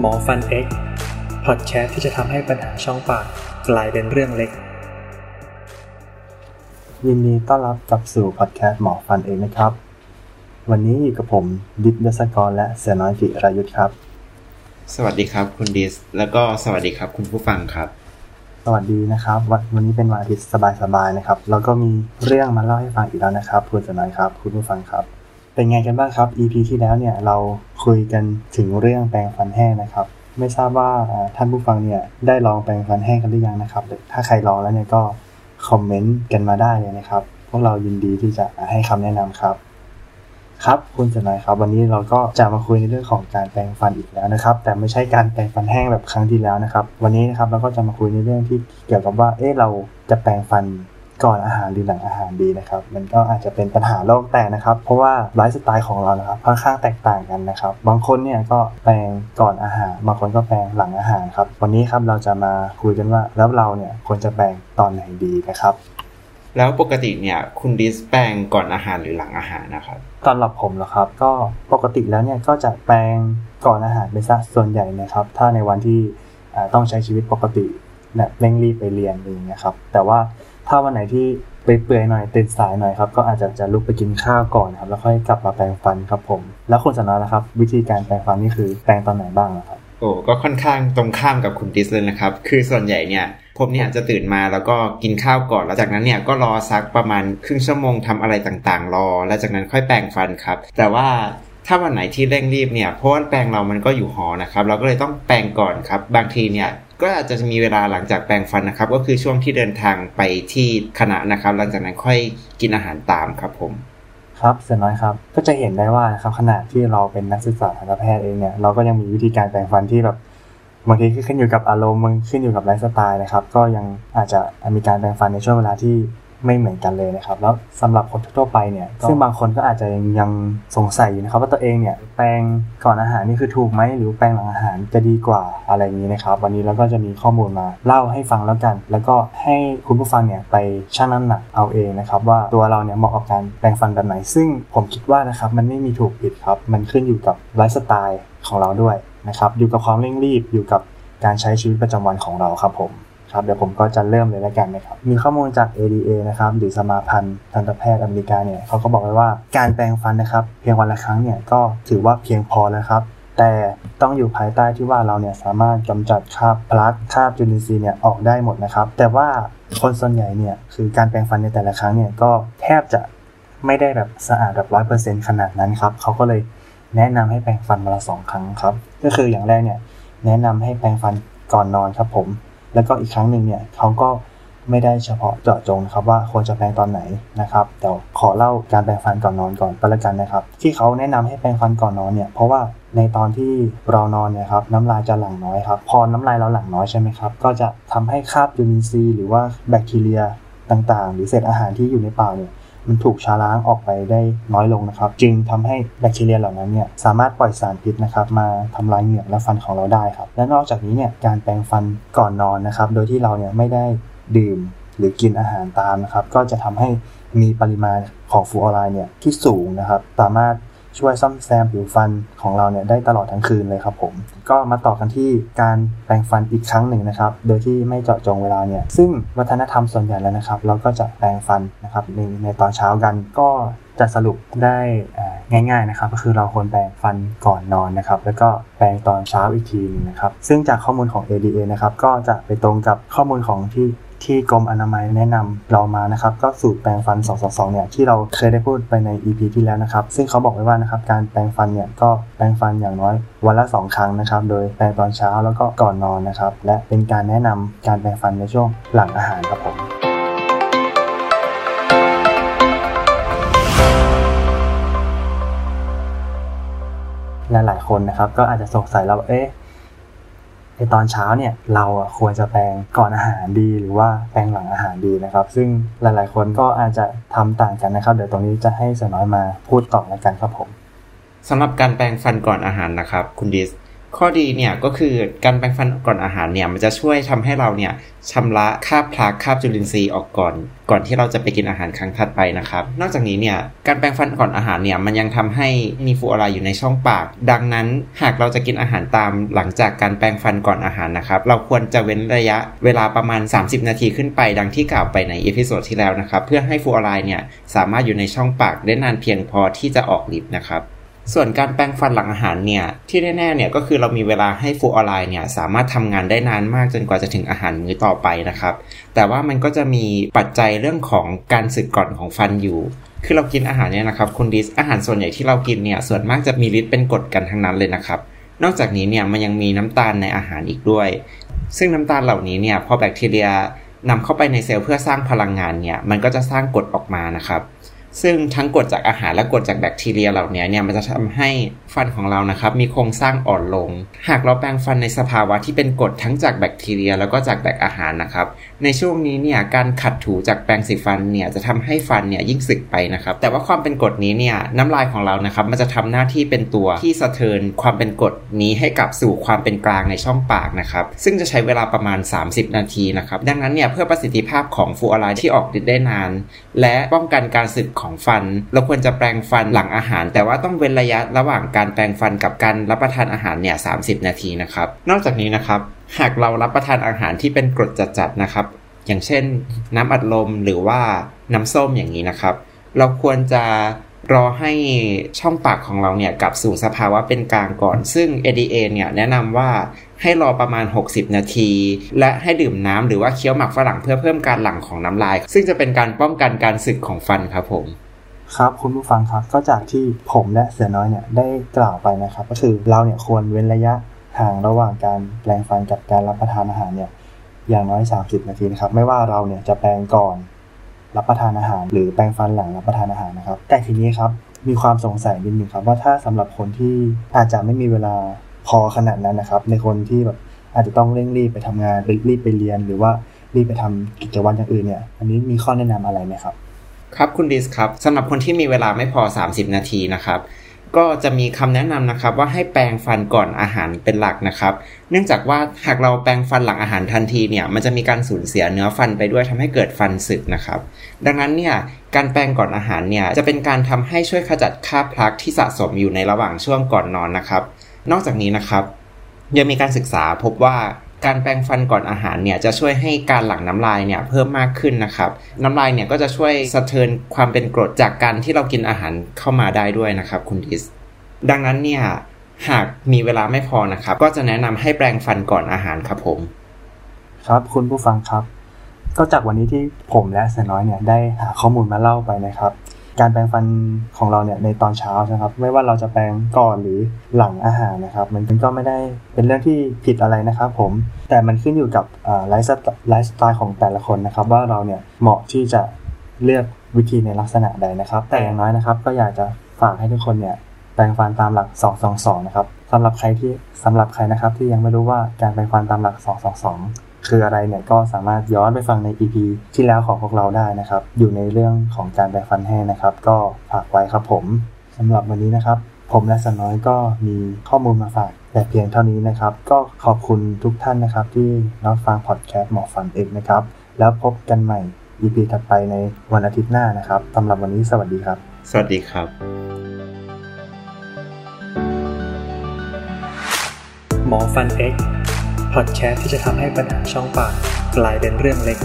หมอฟันเอ็กพอดแคสต์ที่จะทำให้ปัญหาช่องปากกลายเป็นเรื่องเล็ก ยินดีต้อนรับกลับสู่พอดแคสต์หมอฟันเองนะครับ วันนี้อยู่กับผมดิษยศกรและเสือน้อยจิรายุทธครับ สวัสดีครับคุณดิส แล้วก็สวัสดีครับคุณผู้ฟังครับ สวัสดีนะครับ วันวันนี้เป็นวันอาทิตย์สบายๆนะครับ แล้วก็มีเรื่องมาเล่าให้ฟังอีกแล้วนะครับคุณเสือน้อยครับ คุณผู้ฟังครับ เป็นไงกันบ้างครับ EP ที่แล้วเนี่ยเรา คุยกันถึงเรื่องแปรงฟันแห้งนะครับ ไม่ทราบว่าท่านผู้ฟังเนี่ยได้ลองแปรงฟันแห้งกันหรือยังนะครับ ถ้าใครลองแล้วเนี่ยก็คอมเมนต์กันมาได้เลยนะครับ พวกเรายินดีที่จะให้คำแนะนำครับ ครับคุณเสนอยครับ วันนี้เราก็จะมาคุยในเรื่องของการแปรงฟันอีกแล้วนะครับ แต่ไม่ใช่การแปรงฟันแห้งแบบครั้งที่แล้วนะครับ วันนี้นะครับเราก็จะมาคุยในเรื่องที่เกี่ยวกับว่า เอ๊ะเราจะแปรงฟัน ก่อนอาหารหรือหลังอาหารดีนะครับ มันก็อาจจะเป็นปัญหาโลกแตกนะครับ เพราะว่าไลฟ์สไตล์ของเรานะครับค่อนข้างแตกต่างกันนะครับ บางคนเนี่ยก็แปรงก่อนอาหาร บางคนก็แปรงหลังอาหารครับ วันนี้ครับเราจะมาคุยกันว่าแล้วเราเนี่ยควรจะแปรงตอนไหนดีนะครับแล้วปกติเนี่ยคุณดิสแปลงก่อนอาหารหรือหลังอาหารนะครับสำหรับผมเหรอครับ ก็ปกติแล้วเนี่ยก็จะแปลงก่อนอาหารเป็นซะส่วนใหญ่นะครับ ถ้าในวันที่อ่าต้องใช้ชีวิตปกติแบบเร่งรีบไปเรียนเองนะครับ แต่ว่า ถ้าวันไหนที่ไปเปื่อยๆหน่อยตื่นสายหน่อยครับก็อาจจะจะลุกไปกินข้าวก่อนครับแล้วค่อยกลับมาแปรงฟันครับผม แล้วคุณสนอนะครับ วิธีการแปรงฟันนี่คือแปรงตอนไหนบ้างครับโอ้ก็ค่อนข้างตรงข้ามกับคุณดิสเลยนะครับ คือส่วนใหญ่เนี่ยผมเนี่ยจะตื่นมาแล้วก็กินข้าวก่อน แล้วจากนั้นเนี่ยก็รอสักประมาณครึ่งชั่วโมงทำอะไรต่างๆ รอ แล้วจากนั้นค่อยแปรงฟันครับ แต่ว่าถ้าวันไหนที่เร่งรีบเนี่ยเพราะว่าแปรงเรามันก็อยู่หอนะครับ เราก็เลยต้องแปรงก่อนครับ บางทีเนี่ย ก็อาจจะมีเวลาหลังจากแปรงฟันนะครับ ก็คือช่วงที่เดินทางไปที่คณะนะครับ หลังจากนั้นค่อยกินอาหารตามครับผม ครับเสียน้อยครับ ก็จะเห็นได้ว่านะครับขณะที่เราเป็นนักศึกษาทันตแพทย์เองเนี่ยเราก็ยังมีวิธีการแปรงฟันที่แบบบางทีขึ้นอยู่กับอารมณ์มันขึ้นอยู่กับไลฟ์สไตล์นะครับ ก็ยังอาจจะมีการแปรงฟันในช่วงเวลาที่ ไม่เหมือนกันเลยนะครับ แล้วสำหรับคนทั่วไปเนี่ยซึ่งบางคนก็อาจจะยังยังสงสัยอยู่นะครับว่าตัวเองเนี่ยแปรงก่อนอาหารนี่คือถูกไหมหรือแปรงหลังอาหารจะดีกว่าอะไรอย่างนี้นะครับ วันนี้เราก็จะมีข้อมูลมาเล่าให้ฟังแล้วกัน แล้วก็ให้คุณผู้ฟังเนี่ยไปชั่งน้ำหนักเอาเองนะครับว่าตัวเราเนี่ยเหมาะกับการแปรงฟันแบบไหน ซึ่งผมคิดว่านะครับมันไม่มีถูกผิดครับ มันขึ้นอยู่กับไลฟ์สไตล์ของเราด้วยนะครับอยู่กับความเร่งรีบอยู่กับการใช้ชีวิตประจำวันของเราครับผม ครับเดี๋ยวผมก็จะเริ่มเลยแล้วกันนะครับ มีข้อมูลจาก ADA นะครับหรือสมาพันธ์ทันตแพทย์อเมริกาเนี่ยเขาก็บอกไว้ว่าการแปรงฟันนะครับ เพียงวันละครั้งเนี่ยก็ถือว่าเพียงพอแล้วครับแต่ต้องอยู่ภายใต้ที่ว่าเราเนี่ยสามารถกำจัดคราบพลัสคราบจุลินทรีย์เนี่ยออกได้หมดนะครับ แต่ว่าคนส่วนใหญ่เนี่ยคือการแปรงฟันในแต่ละครั้งเนี่ยก็แทบจะไม่ได้แบบสะอาดแบบร้อยเปอร์เซ็นต์ขนาดนั้นครับเขาก็เลยแนะนำให้แปรงฟันวันละสองครั้งครับ ก็คืออย่างแรกเนี่ยแนะนำให้แปรงฟันก่อนนอนครับผม แล้วก็อีกครั้งหนึ่งเนี่ยเขาก็ไม่ได้เฉพาะเจาะจงนะครับว่าควรจะแปรงตอนไหนนะครับแต่ขอเล่าการแปรงฟันก่อนนอนก่อนก็แล้วกันนะครับ ที่เขาแนะนำให้แปรงฟันก่อนนอนเนี่ยเพราะว่าในตอนที่เรานอนเนี่ยครับน้ำลายจะหลั่งน้อยครับพอน้ำลายเราหลั่งน้อยใช่ไหมครับก็จะทำให้คราบจุลินทรีย์หรือว่าแบคทีเรียต่างๆ หรือเศษอาหารที่อยู่ในปากเนี่ย มันถูกชาล้างออกไปได้น้อยลงนะครับ จึงทำให้แบคทีเรียเหล่านั้นเนี่ยสามารถปล่อยสารพิษนะครับมาทำลายเหงือกและฟันของเราได้ครับ และนอกจากนี้เนี่ยการแปรงฟันก่อนนอนนะครับ โดยที่เราเนี่ยไม่ได้ดื่มหรือกินอาหารตามนะครับ ก็จะทำให้มีปริมาณของฟลูออไรด์เนี่ยที่สูงนะครับ สามารถ ช่วยซ่อมแซมผิวฟันของเราเนี่ยได้ตลอดทั้งคืนเลยครับผม ก็มาต่อกันที่การแปรงฟันอีกครั้งหนึ่งนะครับ โดยที่ไม่เจาะจงเวลาเนี่ย ซึ่งวัฒนธรรมส่วนใหญ่แล้วนะครับ เราก็จะแปรงฟันนะครับในในตอนเช้ากันก็จะสรุปได้อ่าง่ายๆนะครับก็คือเราควรแปรงฟันก่อนนอนนะครับ แล้วก็แปรงตอนเช้าอีกทีหนึงนะครับ ซึ่งจากข้อมูลของ ADA นะครับก็จะไปตรงกับข้อมูลของที่ ที่กรมอนามัยแนะนำเรามานะครับ ก็สูตรแปรงฟัน 222 เนี่ยที่เราเคยได้พูดไปใน EP ที่แล้วนะครับ ซึ่งเขาบอกไว้ว่านะครับการแปรงฟันเนี่ยก็แปรงฟันอย่างน้อยวันละ 2 ครั้งนะครับ โดยแปรงตอนเช้าแล้วก็ก่อนนอนนะครับ และเป็นการแนะนำการแปรงฟันในช่วงหลังอาหารครับผมและหลายคนนะครับก็อาจจะสงสัยเราว่าเอ๊ะ ในตอนเช้าเนี่ยเราควรจะแปรงก่อนอาหารดี หรือว่าแปรงหลังอาหารดีนะครับ ซึ่งหลาย ๆ คนก็อาจจะทำต่างกันนะครับ เดี๋ยวตรงนี้จะให้เสน้อยมาพูดต่อแล้วกันครับผมสำหรับการแปรงฟันก่อนอาหารนะครับ คุณดิส ข้อดีเนี่ยก็คือการแปรงฟันก่อนอาหารเนี่ยมันจะช่วยทำให้เราเนี่ยชำระคาบพลาคาบจุลินทรีย์ออกก่อน ก่อนที่เราจะไปกินอาหารครั้งถัดไปนะครับ นอกจากนี้เนี่ยการแปรงฟันก่อนอาหารเนี่ยมันยังทำให้มีฟลูออไรด์อยู่ในช่องปาก ดังนั้นหากเราจะกินอาหารตามหลังจากการแปรงฟันก่อนอาหารนะครับเราควรจะเว้นระยะเวลาประมาณ 30 นาทีขึ้นไป ดังที่กล่าวไปใน episode ที่แล้วนะครับเพื่อให้ฟลูออไรด์เนี่ยสามารถอยู่ในช่องปากได้นานเพียงพอที่จะออกฤทธิ์นะครับ ส่วนการแปรงฟันหลังอาหารเนี่ยที่แน่ๆเนี่ยก็คือเรามีเวลาให้ฟลูออไรด์เนี่ยสามารถทำงานได้นานมากจนกว่าจะถึงอาหารมื้อต่อไปนะครับ แต่ว่ามันก็จะมีปัจจัยเรื่องของการสึกก่อนของฟันอยู่ คือเรากินอาหารเนี่ยนะครับคุณดิสอาหารส่วนใหญ่ที่เรากินเนี่ยส่วนมากจะมีฤทธิ์เป็นกรดกันทั้งนั้นเลยนะครับ นอกจากนี้เนี่ยมันยังมีน้ำตาลในอาหารอีกด้วย ซึ่งน้ำตาลเหล่านี้เนี่ยพอแบคทีเรียนำเข้าไปในเซลล์เพื่อสร้างพลังงานเนี่ยมันก็จะสร้างกรดออกมานะครับ ซึ่งทั้งกรดจากอาหารและกรดจากแบคทีเรียเหล่านี้เนี่ยมันจะทำให้ฟันของเรานะครับมีโครงสร้างอ่อนลง หากเราแปรงฟันในสภาวะที่เป็นกรดทั้งจากแบคทีเรีย แล้วก็จากแบคอาหารนะครับ ในช่วงนี้เนี่ยการขัดถูจากแปรงสีฟันเนี่ยจะทำให้ฟันเนี่ยยิ่งสึกไปนะครับ แต่ว่าความเป็นกรดนี้เนี่ยน้ำลายของเรานะครับมันจะทำหน้าที่เป็นตัวที่สะเทินความเป็นกรดนี้ให้กลับสู่ความเป็นกลางในช่องปากนะครับ ซึ่งจะใช้เวลาประมาณ 30 นาทีนะครับ ดังนั้นเนี่ยเพื่อประสิทธิภาพของฟูออไรด์ที่ออกฤทธิ์ได้นาน และป้องกันการสึกของฟัน เราควรจะแปรงฟันหลังอาหาร แต่ว่าต้องเว้นระยะระหว่างการแปรงฟันกับการรับประทานอาหารเนี่ย 30 นาทีนะครับ นอกจากนี้นะครับ หากเรารับประทานอาหารที่เป็นกรดจัดๆนะครับ อย่างเช่น น้ำอัดลมหรือว่าน้ำส้มอย่างนี้นะครับ เราควรจะรอให้ช่องปากของเราเนี่ยกลับสู่สภาวะเป็นกลางก่อน ซึ่ง ADA เนี่ยแนะนำว่า ให้รอประมาณ 60 นาที และให้ดื่มน้ำหรือว่าเคี้ยวหมักฝรั่งเพื่อเพิ่มการหลั่งของน้ำลาย ซึ่งจะเป็นการป้องกันการสึกของฟันครับผมครับคุณผู้ฟังครับก็จากที่ผมและเสือน้อยเนี่ยได้กล่าวไปนะครับ ก็คือเราเนี่ยควรเว้นระยะห่างระหว่างการแปลงฟันกับการรับประทานอาหารเนี่ยอย่างน้อย 30 นาทีนะครับไม่ว่าเราเนี่ยจะแปรงก่อนรับประทานอาหาร หรือแปรงฟันหลังรับประทานอาหารนะครับ แต่ทีนี้ครับมีความสงสัยนิดหนึ่งครับว่าถ้าสำหรับคนที่อาจจะไม่มีเวลา พอขนาดนั้นนะครับ ในคนที่แบบอาจจะต้องเร่งรีบไปทำงานรีบไปเรียน หรือว่ารีบไปทำกิจวัตรอย่างอื่นเนี่ย อันนี้มีข้อแนะนำอะไรไหมครับ ครับคุณดิสครับสำหรับคนที่มีเวลาไม่พอ 30 นาทีนะครับก็จะมีคำแนะนำนะครับว่าให้แปรงฟันก่อนอาหารเป็นหลักนะครับ เนื่องจากว่าหากเราแปรงฟันหลังอาหารทันทีเนี่ยมันจะมีการสูญเสียเนื้อฟันไปด้วยทำให้เกิดฟันสึกนะครับ ดังนั้นเนี่ยการแปรงก่อนอาหารเนี่ยจะเป็นการทำให้ช่วยขจัดคราบพลักที่สะสมอยู่ในระหว่างช่วงก่อนนอนนะครับ นอกจากนี้นะครับ ยังมีการศึกษาพบว่าการแปรงฟันก่อนอาหารเนี่ยจะช่วยให้การหลั่งน้ำลายเนี่ยเพิ่มมากขึ้นนะครับ น้ำลายเนี่ยก็จะช่วยสะเทินความเป็นกรดจากการที่เรากินอาหารเข้ามาได้ด้วยนะครับคุณดิส ดังนั้นเนี่ยหากมีเวลาไม่พอนะครับ ก็จะแนะนำให้แปรงฟันก่อนอาหารครับผม ครับคุณผู้ฟังครับ ก็จากวันนี้ที่ผมและเสน้อยเนี่ยได้หาข้อมูลมาเล่าไปนะครับ การแปรงฟันของเราเนี่ยในตอนเช้านะครับ ไม่ว่าเราจะแปรงก่อนหรือหลังอาหารนะครับ มันก็ไม่ได้เป็นเรื่องที่ผิดอะไรนะครับผมแต่มันขึ้นอยู่กับไลฟ์สไตล์ของแต่ละคนนะครับ ว่าเราเนี่ยเหมาะที่จะเลือกวิธีในลักษณะใดนะครับ แต่อย่างน้อยนะครับ ก็อยากจะฝากให้ทุกคนเนี่ยแปรงฟันตามหลัก 222 นะครับสำหรับใครที่สำหรับใครนะครับที่ยังไม่รู้ว่าการแปรงฟันตามหลัก 222 คืออะไรเนี่ยก็สามารถย้อนไปฟังใน EP ที่แล้วของพวกเราได้นะครับ อยู่ในเรื่องของการแปรงฟันแห้งนะครับ ก็ฝากไว้ครับผมสำหรับวันนี้นะครับ ผมและสน้อยก็มีข้อมูลมาฝากแต่เพียงเท่านี้นะครับ ก็ขอบคุณทุกท่านนะครับ ที่รับฟังพอดแคสต์หมอฟัน X นะครับ แล้วพบกันใหม่ EP ถัดไปในวันอาทิตย์หน้านะครับสำหรับวันนี้สวัสดีครับ สวัสดีครับ หมอฟัน X พอดแคสต์ที่จะทำให้ปัญหาช่องปากกลายเป็นเรื่องเล็ก